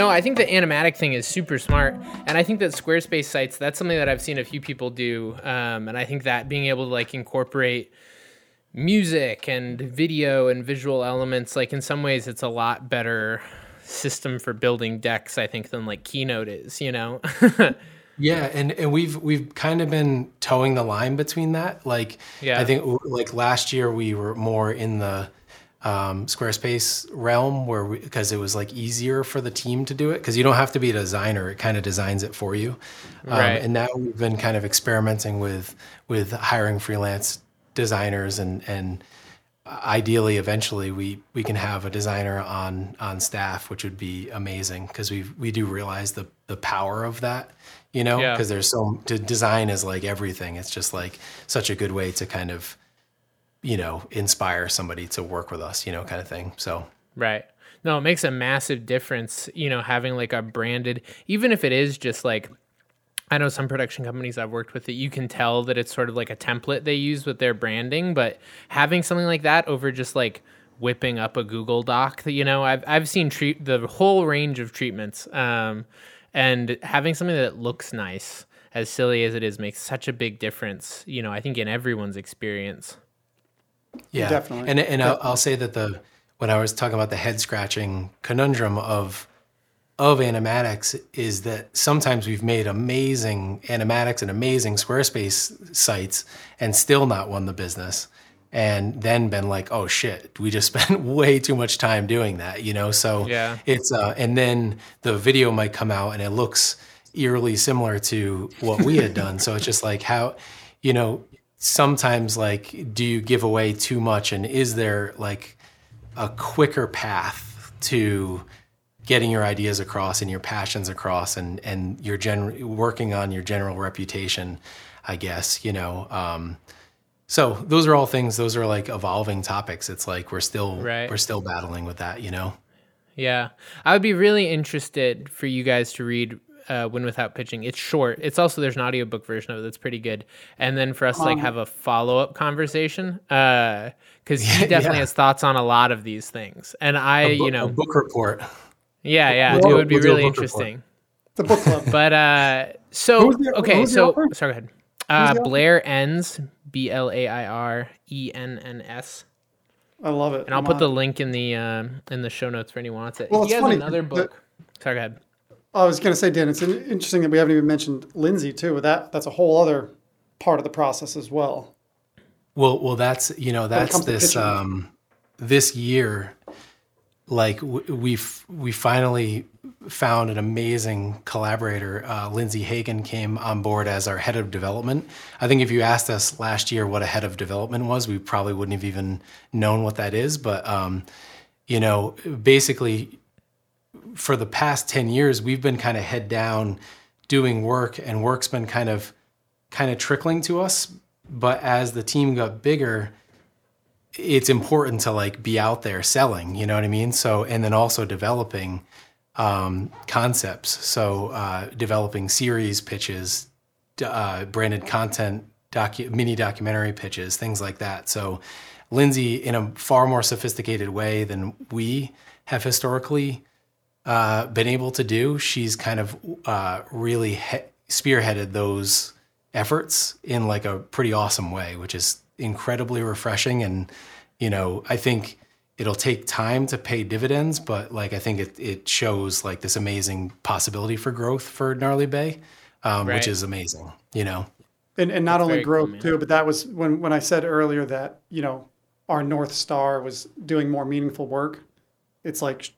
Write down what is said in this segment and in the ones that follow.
no, I think the animatic thing is super smart, and I think that Squarespace sites that's something that I've seen a few people do, um, and I think that being able to like incorporate music and video and visual elements, like in some ways, it's a lot better system for building decks, I think, than like Keynote is. You know. Yeah, and, and we've we've kind of been toeing the line between that. Like, Yeah. I think like last year we were more in the um, Squarespace realm where because it was like easier for the team to do it because you don't have to be a designer; it kind of designs it for you. Um, Right. And now we've been kind of experimenting with with hiring freelance designers and and ideally eventually we we can have a designer on on staff which would be amazing because we we do realize the the power of that you know Yeah. because there's so to design is like everything it's just like such a good way to kind of you know inspire somebody to work with us you know kind of thing so Right. No, it makes a massive difference, you know, having like a branded, even if it is just like, I know some production companies I've worked with that you can tell that it's sort of like a template they use with their branding, but having something like that over just like whipping up a Google Doc, that you know, I've I've seen treat the whole range of treatments, um, and having something that looks nice, as silly as it is, makes such a big difference. You know, I think in everyone's experience. Yeah, Definitely. And and I'll, I'll say that the when I was talking about the head scratching conundrum of of animatics is that sometimes we've made amazing animatics and amazing Squarespace sites and still not won the business. And then been like, oh shit, we just spent way too much time doing that, you know? So Yeah. it's uh and then the video might come out and it looks eerily similar to what we had done. So it's just like how, you know, sometimes like do you give away too much? And is there like a quicker path to getting your ideas across and your passions across and and your gen working on your general reputation i guess you know um so those are all things those are like evolving topics. It's like we're still Right. we're still battling with that you know? Yeah, I would be really interested for you guys to read uh, "Win Without Pitching." It's short. It's also there's an audiobook version of it that's pretty good, and then for us to like have a follow up conversation because he definitely Yeah. has thoughts on a lot of these things, and I, bo- you a know, book report yeah, yeah, We'll- it would be we'll really book report. interesting. The book club. But uh, so the- okay, so sorry, go ahead. Uh. Blair Enns B L A I R E N N S. I love it. And I'll put the link in the um, in the show notes for anyone who wants it. Well, he it's has funny, another the- book. Sorry, go ahead. I was going to say, Dan, it's interesting that we haven't even mentioned Lindsay too. But that that's a whole other part of the process as well. Well, well, that's you know that's this um, this year, like w- we've we finally found an amazing collaborator. Uh, Lindsay Hagen came on board as our head of development. I think if you asked us last year what a head of development was, we probably wouldn't have even known what that is. But um, you know, basically, for the past 10 years we've been kind of head down doing work and work's been kind of kind of trickling to us. But as the team got bigger it's important to like be out there selling you know what i mean? So and then also developing um, concepts. So uh, developing series pitches uh, branded content docu- mini documentary pitches things like that. So lindsay in a far more sophisticated way than we have historically uh, been able to do. She's kind of uh, really he- spearheaded those efforts in like a pretty awesome way, which is incredibly refreshing. And you know, I think it'll take time to pay dividends, but like I think it it shows like this amazing possibility for growth for Gnarly Bay, um, Right. which is amazing. You know, And and not only very cool, growth too, but that was when when I said earlier that you know our north star was doing more meaningful work. It's like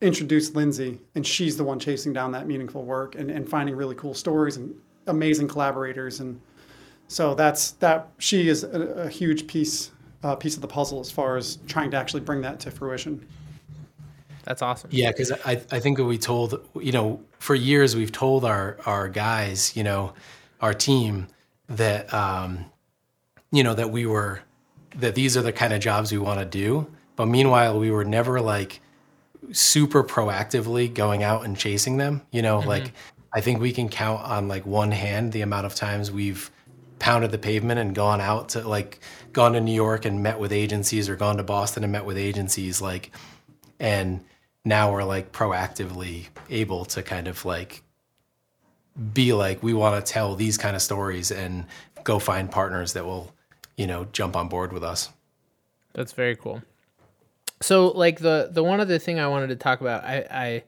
introduce Lindsay, and she's the one chasing down that meaningful work and, and finding really cool stories and amazing collaborators. And so that's that. She is a, a huge piece uh, piece of the puzzle as far as trying to actually bring that to fruition. That's awesome. Yeah, because I, I think we told you know for years we've told our our guys you know our team that um, you know that we were that these are the kind of jobs we want to do, but meanwhile we were never like super proactively going out and chasing them. You know, like mm-hmm. I think we can count on like one hand the amount of times we've pounded the pavement and gone out to like gone to New York and met with agencies or gone to Boston and met with agencies like and now we're like proactively able to kind of like be like we want to tell these kind of stories and go find partners that will you know jump on board with us That's very cool. So, like the the one other thing I wanted to talk about, I I,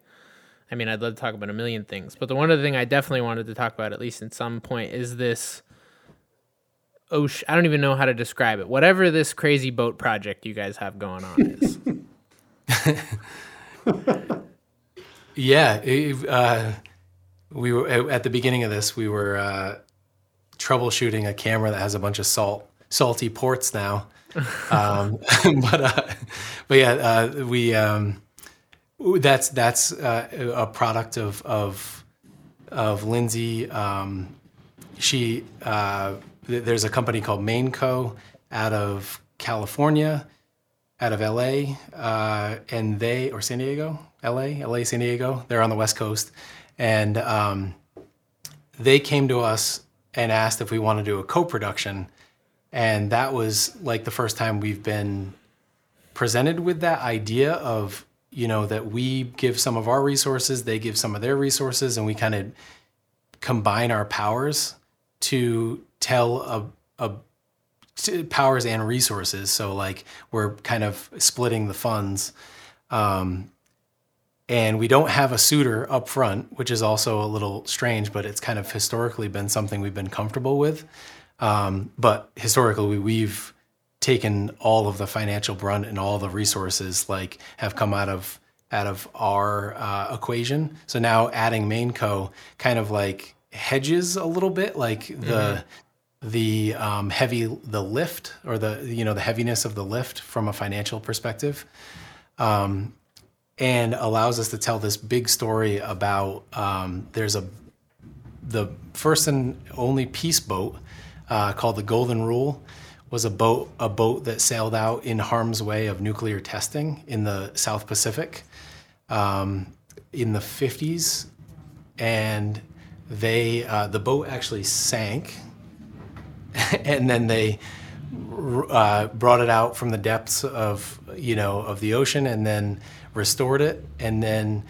I mean, I'd love to talk about a million things, but the one other thing I definitely wanted to talk about, at least at some point, is this. Ocean. I don't even know how to describe it. Whatever this crazy boat project you guys have going on is. yeah it, uh, we were at the beginning of this we were uh, troubleshooting a camera that has a bunch of salt salty ports now um, but uh, but yeah, uh, we um, that's that's uh, a product of of of Lindsay. Um, she uh, th- there's a company called Mainco out of California, out of LA, uh, and they or San Diego, LA, LA, San Diego. They're on the West Coast, and um, they came to us and asked if we want to do a co-production and that was like the first time we've been presented with that idea of, you know, that we give some of our resources, they give some of their resources, and we kind of combine our powers to tell a, a powers and resources. So like we're kind of splitting the funds. Um, and we don't have a suitor up front, which is also a little strange, but it's kind of historically been something we've been comfortable with. Um, but historically, we've taken all of the financial brunt and all the resources like have come out of out of our uh, equation. So now adding Mainco kind of like hedges a little bit, like the mm-hmm. the um, heavy the lift or the you know the heaviness of the lift from a financial perspective, um, and allows us to tell this big story about um, there's a the first and only peace boat uh, called the Golden Rule was a boat a boat that sailed out in harm's way of nuclear testing in the South Pacific um, in the 50s, and they uh, the boat actually sank, and then they uh, brought it out from the depths of you know of the ocean, and then restored it, and then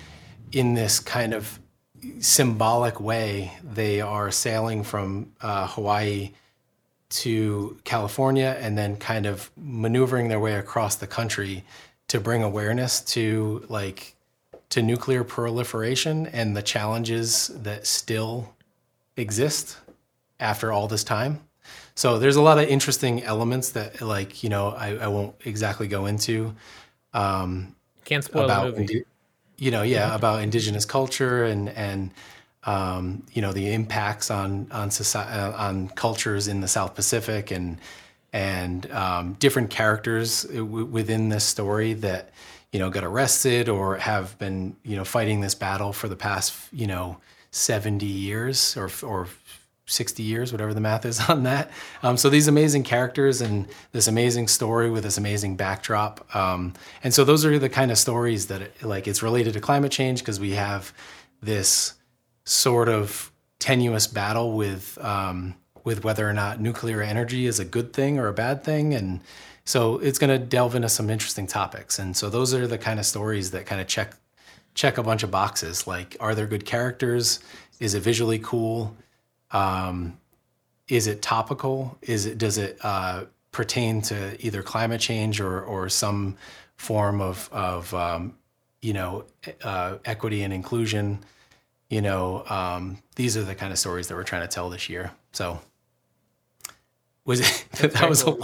in this kind of symbolic way, they are sailing from uh, Hawaii to California and then kind of maneuvering their way across the country to bring awareness to like to nuclear proliferation and the challenges that still exist after all this time. So there's a lot of interesting elements that like, you know, I, I won't exactly go into. Um, Can't spoil about, the movie. You know, yeah, about indigenous culture and, and um, you know the impacts on on society, uh, on cultures in the South Pacific and and um, different characters w- within this story that you know got arrested or have been you know fighting this battle for the past you know 70 years or or 60 years whatever the math is on that. Um, so these amazing characters and this amazing story with this amazing backdrop um, and so those are the kind of stories that it, like it's related to climate change because we have this sort of tenuous battle with um, with whether or not nuclear energy is a good thing or a bad thing, and so it's going to delve into some interesting topics. And so those are the kind of stories that kind of check check a bunch of boxes. Like, are there good characters? Is it visually cool? Um, is it topical? Is it does it uh, pertain to either climate change or or some form of of um, you know uh, equity and inclusion? You know, um, these are the kind of stories that we're trying to tell this year. So was it, that was a,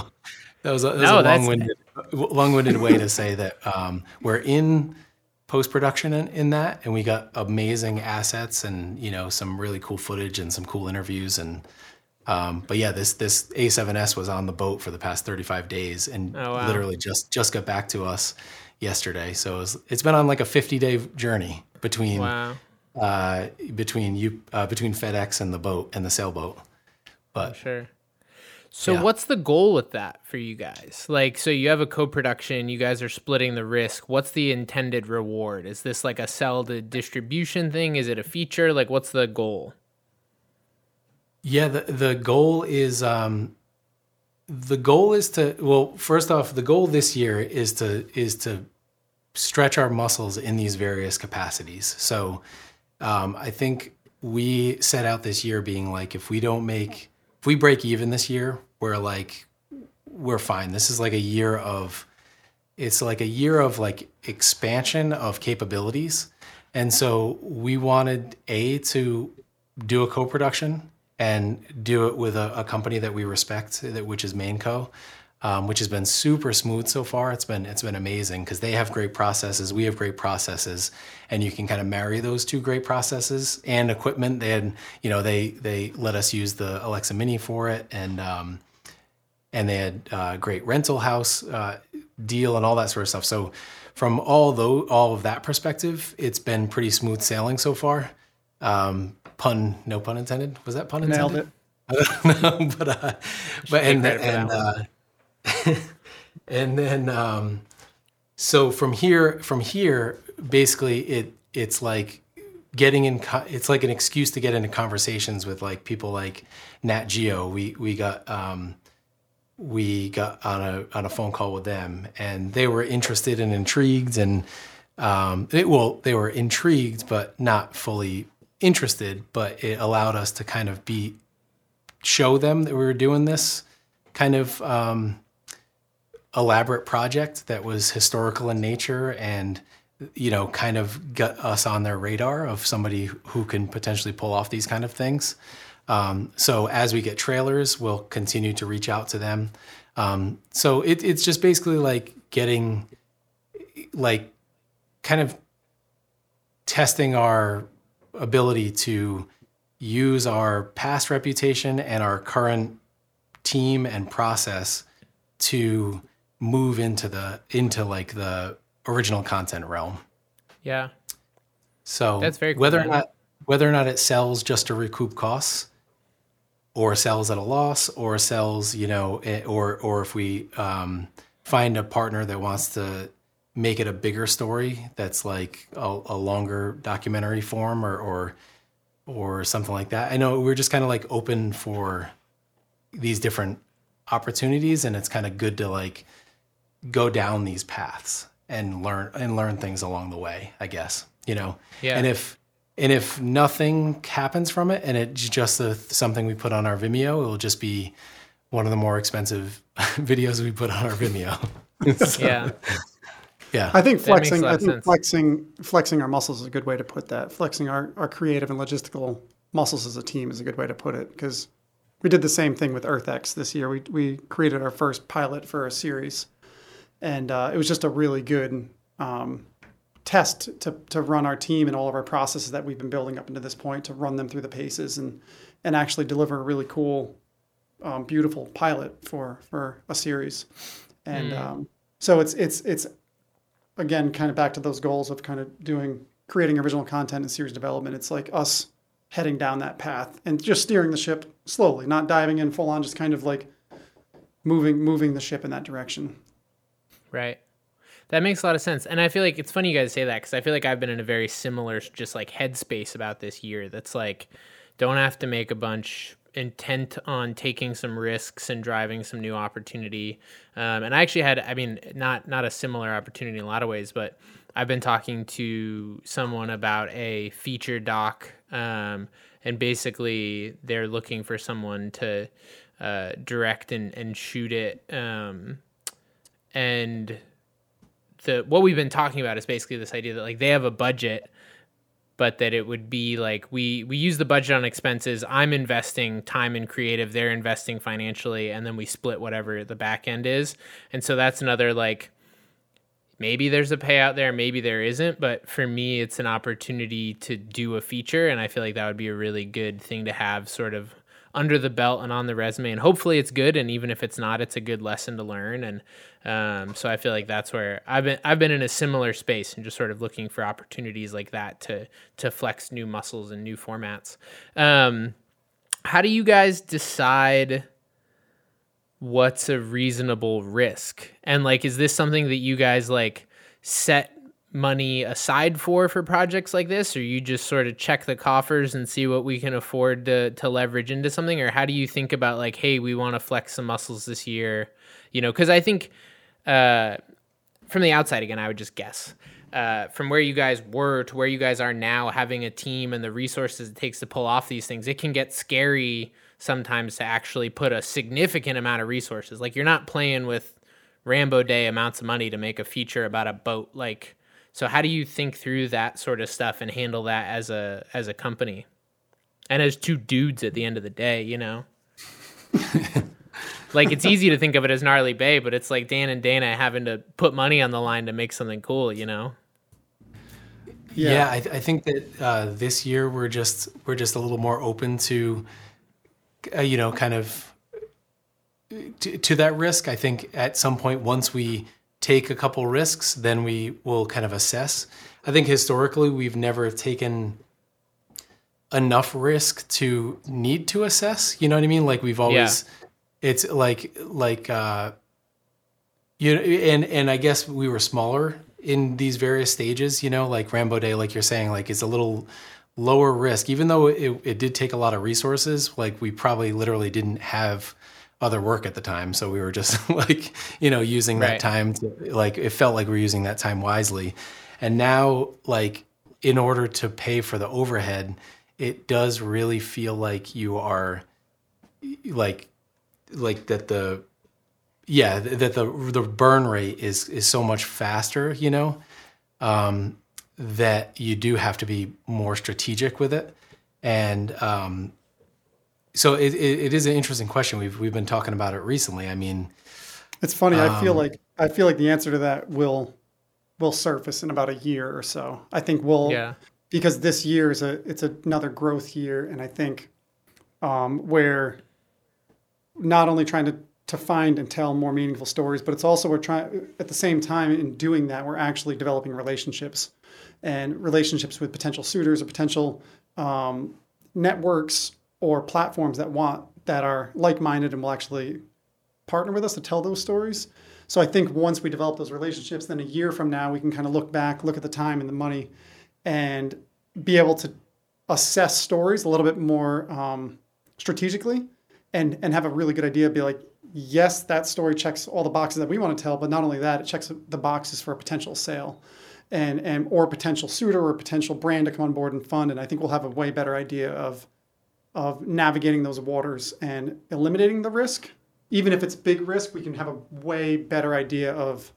that was a, that was a long-winded, long-winded way to say that um, we're in post-production in, in, that and we got amazing assets and you know some really cool footage and some cool interviews and um, but yeah this this a7s was on the boat for the past 35 days and oh, wow. literally just just got back to us yesterday so it was, it's been on like a 50 day journey between wow uh, between you uh, between FedEx and the boat and the sailboat. But sure. So yeah. what's the goal with that for you guys? Like, so you have a co-production, you guys are splitting the risk. What's the intended reward? Is this like a sell to distribution thing? Is it a feature? Like, what's the goal? Yeah, the the goal is um, the goal is to well, first off, the goal this year is to is to stretch our muscles in these various capacities. So um, I think we set out this year being like, if we don't make, if we break even this year, we're like, we're fine. This is like a year of, it's like a year of like expansion of capabilities. And so we wanted A to do a co-production and do it with a, a company that we respect, that which is Mainco um, which has been super smooth so far. It's been it's been amazing because they have great processes, we have great processes, and you can kind of marry those two great processes and equipment. They had you know they they let us use the Alexa Mini for it, and um, and they had uh, great rental house uh, deal and all that sort of stuff. So from all though all of that perspective, it's been pretty smooth sailing so far. Um, pun, no pun intended. Was that pun intended? Nailed it. I no, but uh, but and and uh, and then um, so from here from here basically it it's like getting in co- it's like an excuse to get into conversations with like people like Nat Geo. We we got um, we got on a on a phone call with them and they were interested and intrigued and um, it, well they were intrigued but not fully interested but it allowed us to kind of be show them that we were doing this kind of um, elaborate project that was historical in nature and you know kind of got us on their radar of somebody who can potentially pull off these kind of things. Um, so as we get trailers we'll continue to reach out to them. Um, so it, it's just basically like getting like kind of testing our ability to use our past reputation and our current team and process to move into the into like the original content realm. Yeah. So that's very cool, whether or not whether or not it sells just to recoup costs, or sells at a loss, or sells you know, eh, or or if we um, find a partner that wants to make it a bigger story that's like a, a longer documentary form or or or something like that. I know we're just kind of like open for these different opportunities, and it's kind of good to like go down these paths and learn and learn things along the way i guess you know Yeah. and if and if nothing happens from it and it's just a, something we put on our vimeo it'll just be one of the more expensive videos we put on our vimeo So, Yeah. yeah I think That makes a flexing. I think sense. flexing flexing our muscles is a good way to put that. Flexing our, our creative and logistical muscles as a team is a good way to put it because we did the same thing with EarthX this year. We we created our first pilot for a series, and uh, it was just a really good um, test to to run our team and all of our processes that we've been building up into this point to run them through the paces and and actually deliver a really cool, um, beautiful pilot for for a series, and um, so it's it's it's again kind of back to those goals of kind of doing creating original content and series development. It's like us heading down that path and just steering the ship slowly not diving in full on just kind of like moving moving the ship in that direction Right. That makes a lot of sense. And I feel like it's funny you guys say that because I feel like I've been in a very similar, just like headspace about this year that's like, don't have to make a bunch, intent on taking some risks and driving some new opportunity. Um, and I actually had, I mean, not not a similar opportunity in a lot of ways, but I've been talking to someone about a feature doc, um, and basically they're looking for someone to uh, direct and, and shoot it. Um, and the what we've been talking about is basically this idea that like they have a budget but that it would be like we we use the budget on expenses. I'm investing time and creative. They're investing financially. And then we split whatever the back end is. And so that's another like maybe there's a payout there. Maybe there isn't. But for me it's an opportunity to do a feature. And i feel like that would be a really good thing to have sort of under the belt and on the resume and hopefully it's good and even if it's not it's a good lesson to learn and um, so i feel like that's where i've been i've been in a similar space and just sort of looking for opportunities like that to to flex new muscles and new formats. Um, how do you guys decide what's a reasonable risk? And like is this something that you guys like set money aside for for projects like this or you just sort of check the coffers and see what we can afford to to leverage into something or how do you think about like hey we want to flex some muscles this year you know cuz i think uh from the outside again, I would just guess. Uh, from where you guys were to where you guys are now, having a team and the resources it takes to pull off these things, it can get scary sometimes to actually put a significant amount of resources. Like you're not playing with Rambo Day amounts of money to make a feature about a boat. Like, so how do you think through that sort of stuff and handle that as a as a company and as two dudes at the end of the day? You know. like it's easy to think of it as gnarly bay, but it's like Dan and Dana having to put money on the line to make something cool, you know? Yeah, yeah I, th- I, think that uh, this year we're just we're just a little more open to, uh, you know, kind of to, to that risk. I think at some point once we take a couple risks, then we will kind of assess. I think historically we've never taken enough risk to need to assess. You know what I mean? Like we've always. Yeah it's like like uh, you know, and and I guess we were smaller in these various stages. You know, like Rambo Day, like you're saying, like it's a little lower risk, even though it, it did take a lot of resources. Like we probably literally didn't have other work at the time, so we were just like you know using that time to like it felt like we're using that time wisely. And now, like in order to pay for the overhead, it does really feel like you are like like that the yeah that the the burn rate is is so much faster you know um, that you do have to be more strategic with it. And um, so it, it, it is an interesting question. We've we've been talking about it recently. I mean it's funny um, i feel um, like i feel like the answer to that will will surface in about a year or so. I think we'll yeah. because this year is a it's another growth year and i think um, where not only trying to to find and tell more meaningful stories, but it's also we're trying at the same time in doing that we're actually developing relationships and relationships with potential suitors or potential um, networks or platforms that want that are like-minded and will actually partner with us to tell those stories. So I think once we develop those relationships, then a year from now we can kind of look back, look at the time and the money, and be able to assess stories a little bit more um, strategically and and have a really good idea be like yes that story checks all the boxes that we want to tell but not only that it checks the boxes for a potential sale and and or potential suitor or potential brand to come on board and fund and i think we'll have a way better idea of of navigating those waters and eliminating the risk even if it's big risk we can have a way better idea of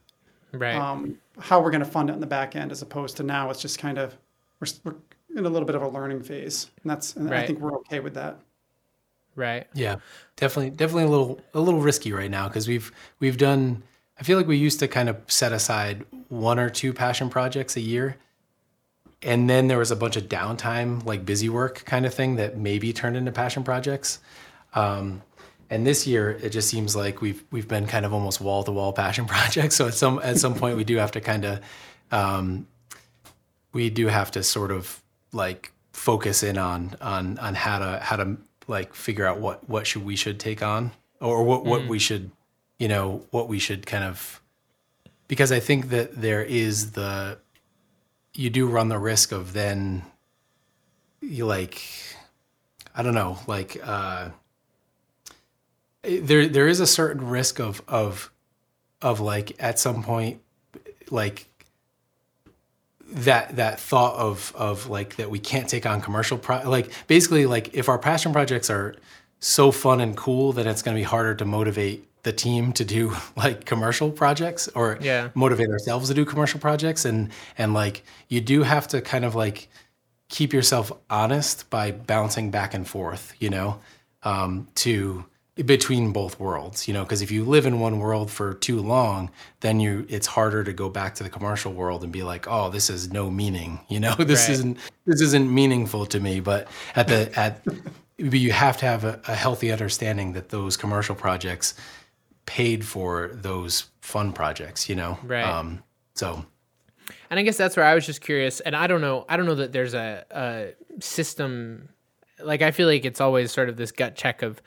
right. um, how we're going to fund it in the back end as opposed to now it's just kind of we're, we're in a little bit of a learning phase and that's and right. i think we're okay with that right? Yeah, definitely, definitely a little a little risky right now because we've we've done. I feel like we used to kind of set aside one or two passion projects a year, and then there was a bunch of downtime, like busy work kind of thing that maybe turned into passion projects. Um, and this year, it just seems like we've we've been kind of almost wall to wall passion projects. So at some at some point, we do have to kind of um, we do have to sort of like focus in on on on how to how to like figure out what what should we should take on or what what mm. we should you know what we should kind of because I think that there is the you do run the risk of then you like I don't know like uh there there is a certain risk of of of like at some point like that that thought of of like that we can't take on commercial pro like basically like if our passion projects are so fun and cool that it's going to be harder to motivate the team to do like commercial projects or yeah. motivate ourselves to do commercial projects and and like you do have to kind of like keep yourself honest by bouncing back and forth you know um, to between both worlds you know because if you live in one world for too long then you it's harder to go back to the commercial world and be like oh this has no meaning you know this right. isn't this isn't meaningful to me but at the at but you have to have a, a, healthy understanding that those commercial projects paid for those fun projects you know right um, so and i guess that's where i was just curious and i don't know i don't know that there's a, a system like i feel like it's always sort of this gut check of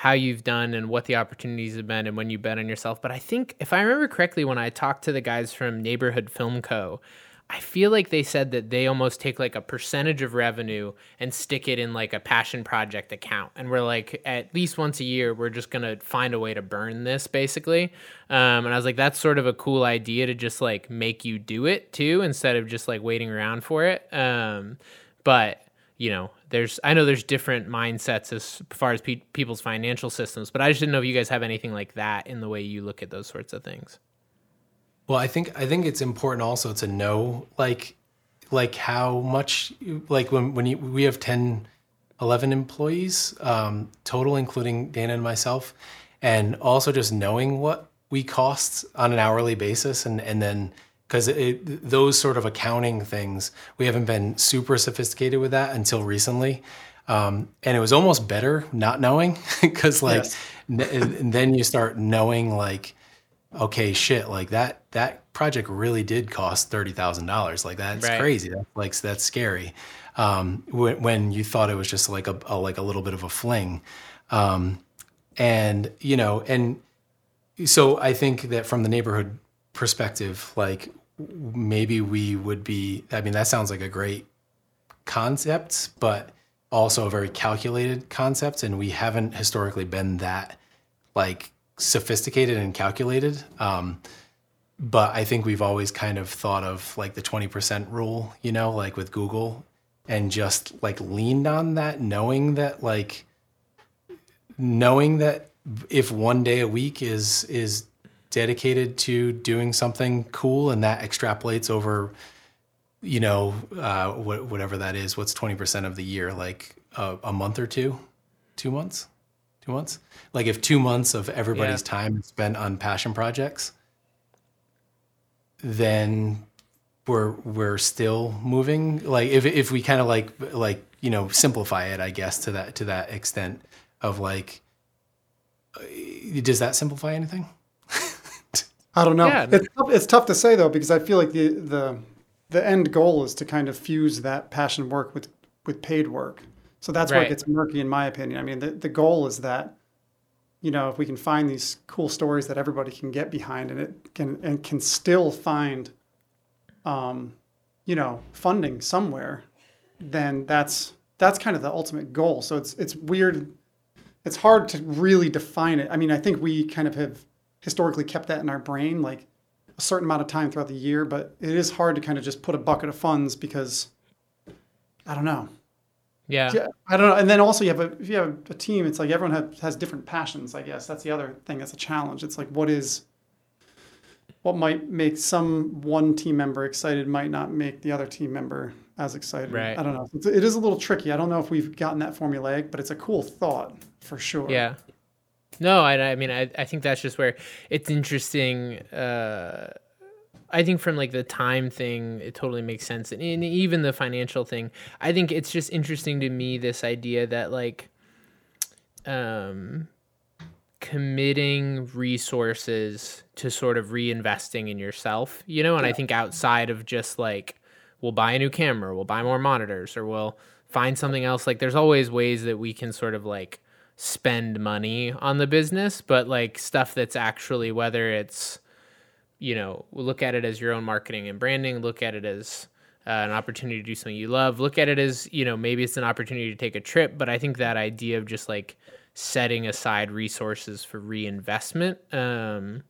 how you've done and what the opportunities have been and when you bet on yourself. But I think if I remember correctly, when I talked to the guys from Neighborhood Film Co., I feel like they said that they almost take like a percentage of revenue and stick it in like a passion project account. And we're like, at least once a year, we're just going to find a way to burn this basically. Um, and I was like, that's sort of a cool idea to just like make you do it too, instead of just like waiting around for it. Um, but you know, there's, I know there's different mindsets as far as pe- people's financial systems, but I just didn't know if you guys have anything like that in the way you look at those sorts of things. Well, I think I think it's important also to know like like how much like when when you, we have 10 11 employees um, total including Dana and myself and also just knowing what we cost on an hourly basis and and then because those sort of accounting things we haven't been super sophisticated with that until recently um, and it was almost better not knowing because like yes. n- and then you start knowing like okay, shit, like that that project really did cost thirty thousand dollars. Like that's right. crazy. That's like that's scary. Um, when, when, you thought it was just like a, a, like a little bit of a fling, um, and you know, and so I think that from the neighborhood perspective, like maybe we would be. I mean, that sounds like a great concept, but also a very calculated concept, and we haven't historically been that like sophisticated and calculated. Um, but I think we've always kind of thought of like the 20% rule, you know, like with Google and just like leaned on that, knowing that like, knowing that if one day a week is, is dedicated to doing something cool and that extrapolates over, you know, uh, whatever that is, what's 20% of the year, like a, a month or two, two months? Two months? Like if two months of everybody's yeah. time is spent on passion projects then we're we're still moving. Like if if we kind of like like you know simplify it i guess to that to that extent of like uh, does that simplify anything? I don't know. Yeah. it's, tough, it's tough to say though because i feel like the the the end goal is to kind of fuse that passion work with with paid work so that's right. where it gets murky, in my opinion. I mean, the, the goal is that, you know, if we can find these cool stories that everybody can get behind and it can and can still find, um, you know, funding somewhere, then that's that's kind of the ultimate goal. So it's it's weird. It's hard to really define it. I mean, I think we kind of have historically kept that in our brain, like a certain amount of time throughout the year, but it is hard to kind of just put a bucket of funds because I don't know. Yeah. I don't know. And then also you have a if you have a team, it's like everyone have, has different passions. I guess that's the other thing that's a challenge. It's like what is what might make some one team member excited might not make the other team member as excited. Right. I don't know. It's, it is a little tricky. I don't know if we've gotten that formulaic, but it's a cool thought for sure. Yeah. No, I, I mean, I, I think that's just where it's interesting. Uh, I think from like the time thing, it totally makes sense, and, and even the financial thing. I think it's just interesting to me this idea that like, um, committing resources to sort of reinvesting in yourself, you know. And yeah. I think outside of just like, we'll buy a new camera, we'll buy more monitors, or we'll find something else. Like, there's always ways that we can sort of like spend money on the business, but like stuff that's actually whether it's you know, look at it as your own marketing and branding, look at it as uh, an opportunity to do something you love, look at it as, you know, maybe it's an opportunity to take a trip, but I think that idea of just like setting aside resources for reinvestment um,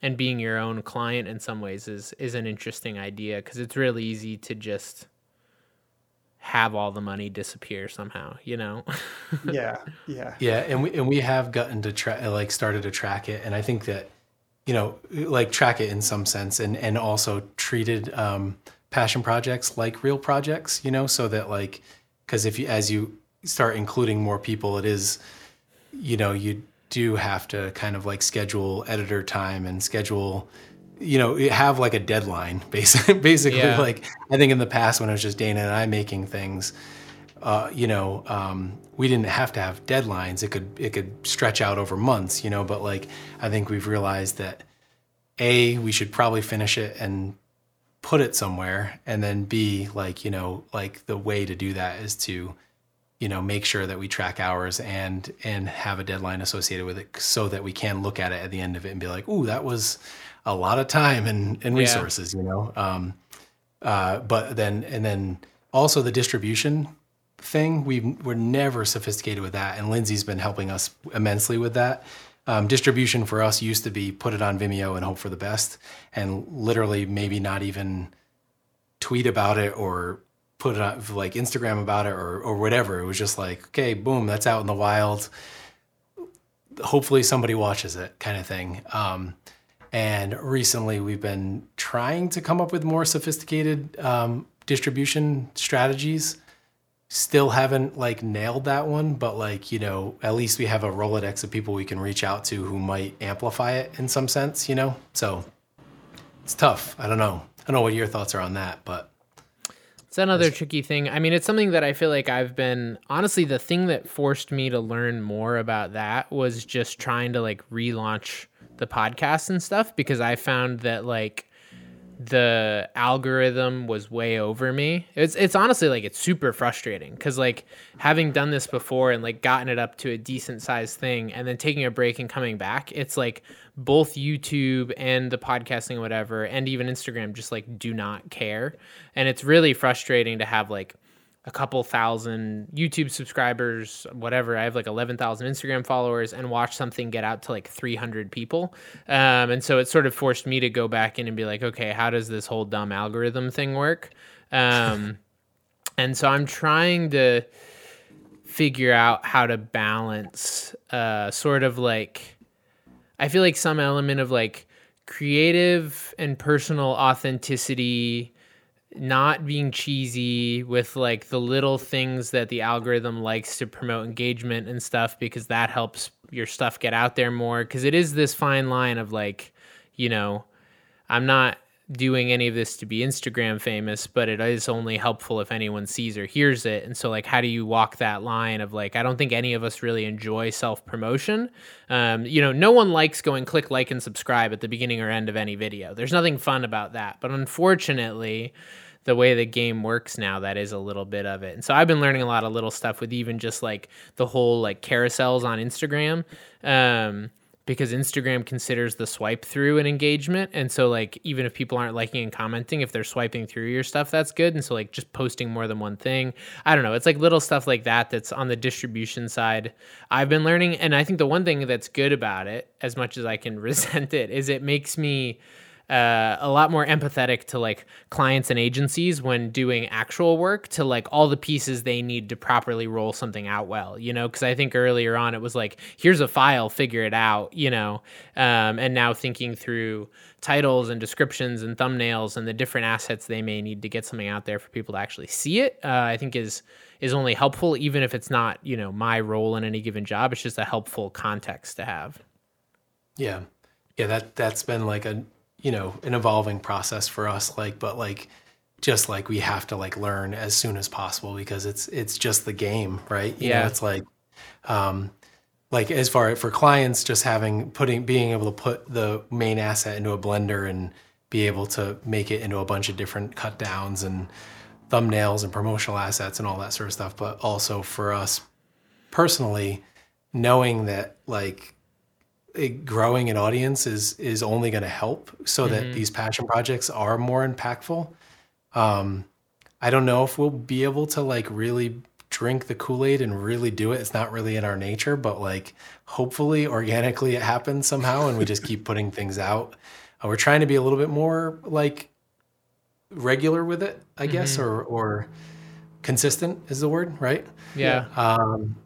and being your own client in some ways is is an interesting idea because it's really easy to just have all the money disappear somehow, you know? yeah, yeah, yeah, and we and we have gotten to track, like started to track it, and I think that you know, like track it in some sense and, and also treated um, passion projects like real projects, you know, so that like, because if you, as you start including more people, it is, you know, you do have to kind of like schedule editor time and schedule, you know, have like a deadline basically, basically yeah. like I think in the past when it was just Dana and I making things, uh, you know, um, we didn't have to have deadlines. It could it could stretch out over months, you know. But like I think we've realized that a we should probably finish it and put it somewhere, and then b like you know like the way to do that is to you know make sure that we track hours and and have a deadline associated with it so that we can look at it at the end of it and be like, ooh, that was a lot of time and and resources, yeah. you know. Um, Uh, but then and then also the distribution thing. We we're never sophisticated with that and lindsay's been helping us immensely with that. Um, distribution for us used to be put it on vimeo and hope for the best and literally maybe not even tweet about it or put it on like instagram about it or, or whatever. It was just like okay boom that's out in the wild. Hopefully somebody watches it kind of thing. Um, and recently we've been trying to come up with more sophisticated um, distribution strategies still haven't like nailed that one but like you know at least we have a rolodex of people we can reach out to who might amplify it in some sense you know? So it's tough. I don't know. I don't know what your thoughts are on that but it's another tricky thing. I mean it's something that i feel like i've been honestly the thing that forced me to learn more about that was just trying to like relaunch the podcast and stuff because i found that like the algorithm was way over me. It's it's honestly like it's super frustrating because like having done this before and like gotten it up to a decent sized thing and then taking a break and coming back, it's like both YouTube and the podcasting whatever and even Instagram just like do not care. And it's really frustrating to have like a couple thousand YouTube subscribers, whatever. I have like 11,000 Instagram followers and watch something get out to like 300 people. Um, and so it sort of forced me to go back in and be like, okay, how does this whole dumb algorithm thing work? Um, and so I'm trying to figure out how to balance uh, sort of like, I feel like some element of like creative and personal authenticity not being cheesy with like the little things that the algorithm likes to promote engagement and stuff because that helps your stuff get out there more. Because it is this fine line of like you know i'm not doing any of this to be instagram famous but it is only helpful if anyone sees or hears it. And so like how do you walk that line of like i don't think any of us really enjoy self promotion um, you know no one likes going click like and subscribe at the beginning or end of any video. There's nothing fun about that. But unfortunately the way the game works now that is a little bit of it. And so i've been learning a lot of little stuff with even just like the whole like carousels on instagram um, because instagram considers the swipe through an engagement. And so like even if people aren't liking and commenting if they're swiping through your stuff that's good. And so like just posting more than one thing. I don't know. It's like little stuff like that that's on the distribution side i've been learning. And i think the one thing that's good about it as much as i can resent it is it makes me uh, a lot more empathetic to like clients and agencies when doing actual work to like all the pieces they need to properly roll something out well you know? Because i think earlier on it was like here's a file figure it out you know? Um, and now thinking through titles and descriptions and thumbnails and the different assets they may need to get something out there for people to actually see it uh, i think is is only helpful even if it's not you know my role in any given job. It's just a helpful context to have. Yeah. Yeah that that's been like a you know an evolving process for us like but like just like we have to like learn as soon as possible because it's it's just the game right you Yeah. know it's like um like as far for clients just having putting being able to put the main asset into a blender and be able to make it into a bunch of different cut downs and thumbnails and promotional assets and all that sort of stuff but also for us personally knowing that like growing an audience is is only going to help so that these passion projects are more impactful. Um i don't know if we'll be able to like really drink the kool-aid and really do it. It's not really in our nature but like hopefully organically it happens somehow and we just keep putting things out. Uh, we're trying to be a little bit more like regular with it i guess or or consistent is the word right? Yeah. Um,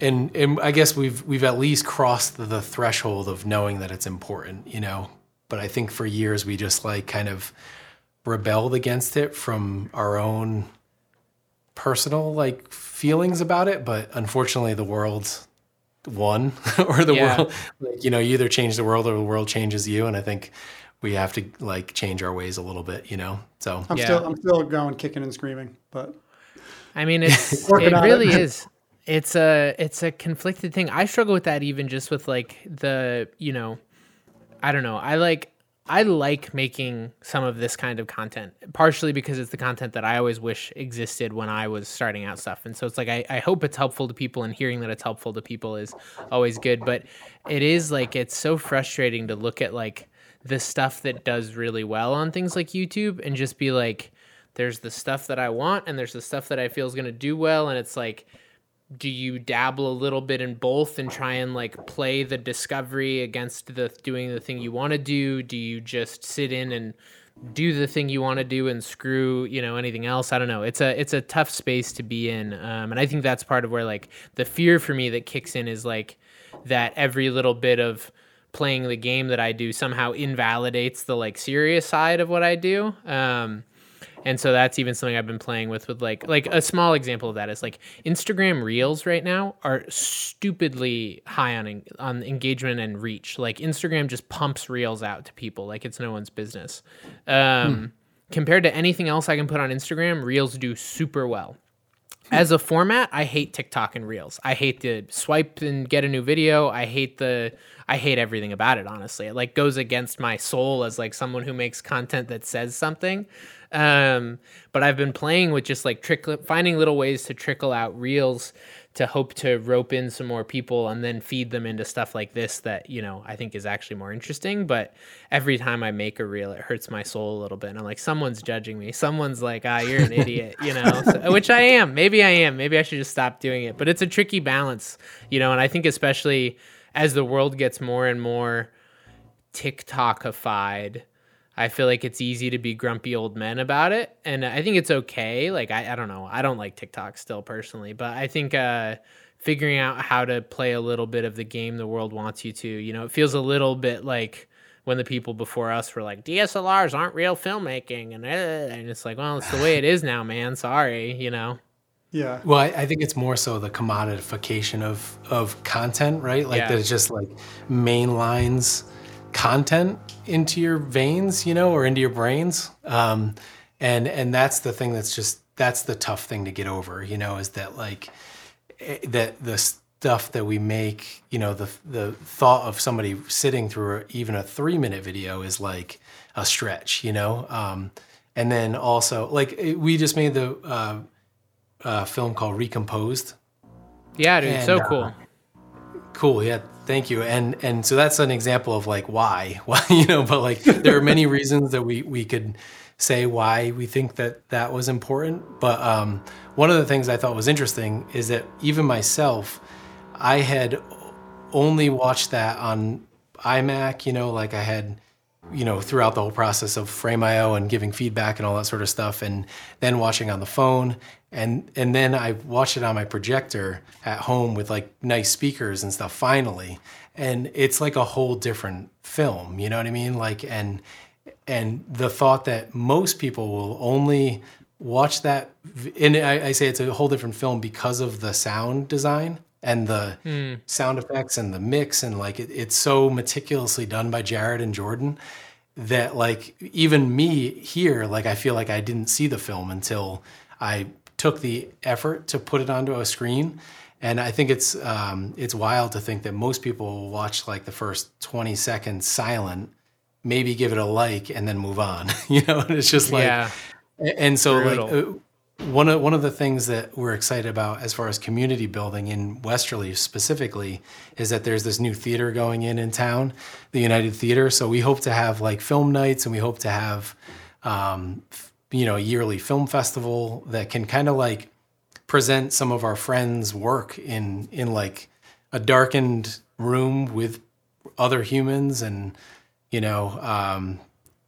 and and I guess we've we've at least crossed the threshold of knowing that it's important, you know. But I think for years we just like kind of rebelled against it from our own personal like feelings about it. But unfortunately, the world won, or the Yeah. world, like, you know, you either change the world or the world changes you. And I think we have to like change our ways a little bit, you know. So I'm Yeah. still I'm still going kicking and screaming, but I mean, it's it it. really is. It's a it's a conflicted thing. I struggle with that even just with like the you know, I don't know. I like I like making some of this kind of content, partially because it's the content that I always wish existed when I was starting out stuff. And so it's like I, I hope it's helpful to people and hearing that it's helpful to people is always good. But it is like it's so frustrating to look at like the stuff that does really well on things like YouTube and just be like, there's the stuff that I want and there's the stuff that I feel is going to do well and it's like do you dabble a little bit in both and try and like play the discovery against the doing the thing you want to do? Do you just sit in and do the thing you want to do and screw you know anything else? I don't know. It's a it's a tough space to be in um, and i think that's part of where like the fear for me that kicks in is like that every little bit of playing the game that i do somehow invalidates the like serious side of what i do um, and so that's even something I've been playing with with like like a small example of that is like Instagram Reels right now are stupidly high on on engagement and reach. Like Instagram just pumps Reels out to people like it's no one's business. Um, hmm. Compared to anything else I can put on Instagram, Reels do super well. As a format, I hate TikTok and Reels. I hate the swipe and get a new video. I hate the I hate everything about it honestly. It like goes against my soul as like someone who makes content that says something. Um, but I've been playing with just like trickle, finding little ways to trickle out reels to hope to rope in some more people and then feed them into stuff like this that you know I think is actually more interesting. But every time I make a reel, it hurts my soul a little bit. And I'm like, someone's judging me. Someone's like, ah, you're an idiot, you know, so, which I am. Maybe I am. Maybe I should just stop doing it. But it's a tricky balance, you know. And I think especially as the world gets more and more TikTokified I feel like it's easy to be grumpy old men about it. And I think it's okay. Like, I, I don't know. I don't like TikTok still personally, but I think uh, figuring out how to play a little bit of the game the world wants you to, you know, it feels a little bit like when the people before us were like, DSLRs aren't real filmmaking. And, uh, and it's like, well, it's the way it is now, man. Sorry, you know? Yeah. Well, I, I, think it's more so the commodification of of content, right? Like yeah. that it's just like main lines content into your veins, you know, or into your brains. Um, and and that's the thing that's just that's the tough thing to get over, you know, is that like eh, that the stuff that we make, you know, the the thought of somebody sitting through even a three minute video is like a stretch, you know. Um, and then also like eh, we just made the uh, uh, film called Recomposed. Yeah, dude, and, so cool. Uh, cool, yeah Thank you. And and so that's an example of like why, why you know, but like there are many reasons that we we could say why we think that that was important. But um, one of the things I thought was interesting is that even myself, I had only watched that on iMac. You know, like I had you know, throughout the whole process of Frame.io and giving feedback and all that sort of stuff, and then watching on the phone, and and then I watched it on my projector at home with like nice speakers and stuff. Finally, and it's like a whole different film. You know what I mean? Like, and and the thought that most people will only watch that, and I, I say it's a whole different film because of the sound design and the mm. sound effects and the mix and like it, it's so meticulously done by Jared and Jordan that like even me here like I feel like I didn't see the film until I took the effort to put it onto a screen and I think it's um, it's wild to think that most people will watch like the first 20 seconds silent maybe give it a like and then move on you know and it's just like yeah. and so Brutal. like uh, one of one of the things that we're excited about as far as community building in Westerly specifically is that there's this new theater going in in town, the United Theater. So we hope to have like film nights, and we hope to have, um, you know, a yearly film festival that can kind of like present some of our friends' work in in like a darkened room with other humans, and you know, um,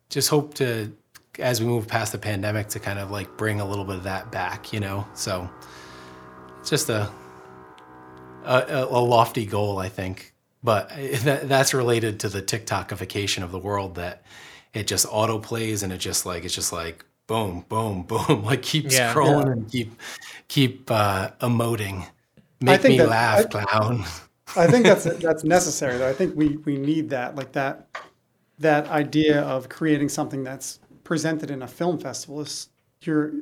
just hope to as we move past the pandemic to kind of like bring a little bit of that back, you know. So it's just a a, a lofty goal, I think, but that, that's related to the TikTokification of the world that it just auto plays and it just like it's just like boom, boom, boom, like keep yeah, scrolling yeah. and keep keep uh, emoting. Make me that, laugh, I, clown. I think that's that's necessary though. I think we we need that like that that idea of creating something that's presented in a film festival is you're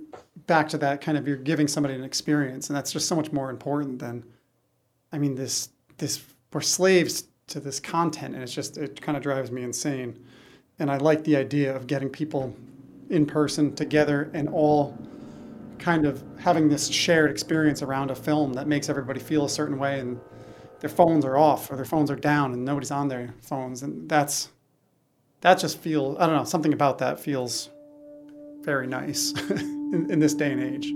back to that kind of you're giving somebody an experience and that's just so much more important than i mean this this we're slaves to this content and it's just it kind of drives me insane and i like the idea of getting people in person together and all kind of having this shared experience around a film that makes everybody feel a certain way and their phones are off or their phones are down and nobody's on their phones and that's that just feels I don't know something about that feels very nice in, in this day and age.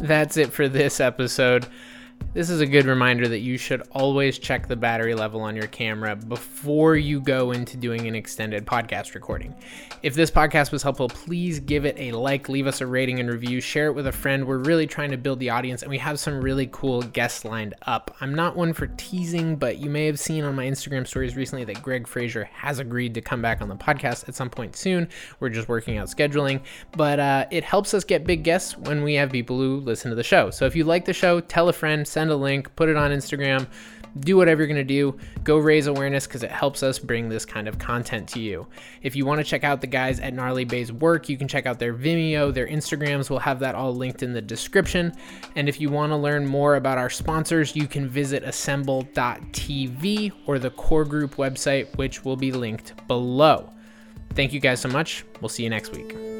That's it for this episode. This is a good reminder that you should always check the battery level on your camera before you go into doing an extended podcast recording. If this podcast was helpful, please give it a like, leave us a rating and review, share it with a friend. We're really trying to build the audience and we have some really cool guests lined up. I'm not one for teasing, but you may have seen on my Instagram stories recently that Greig Fraser has agreed to come back on the podcast at some point soon. We're just working out scheduling, but uh, it helps us get big guests when we have people who listen to the show. So if you like the show, tell a friend, send a link, put it on Instagram, do whatever you're going to do. Go raise awareness because it helps us bring this kind of content to you. If you want to check out the guys at Gnarly Bay's work, you can check out their Vimeo, their Instagrams. We'll have that all linked in the description. And if you want to learn more about our sponsors, you can visit assemble.tv or the core group website, which will be linked below. Thank you guys so much. We'll see you next week.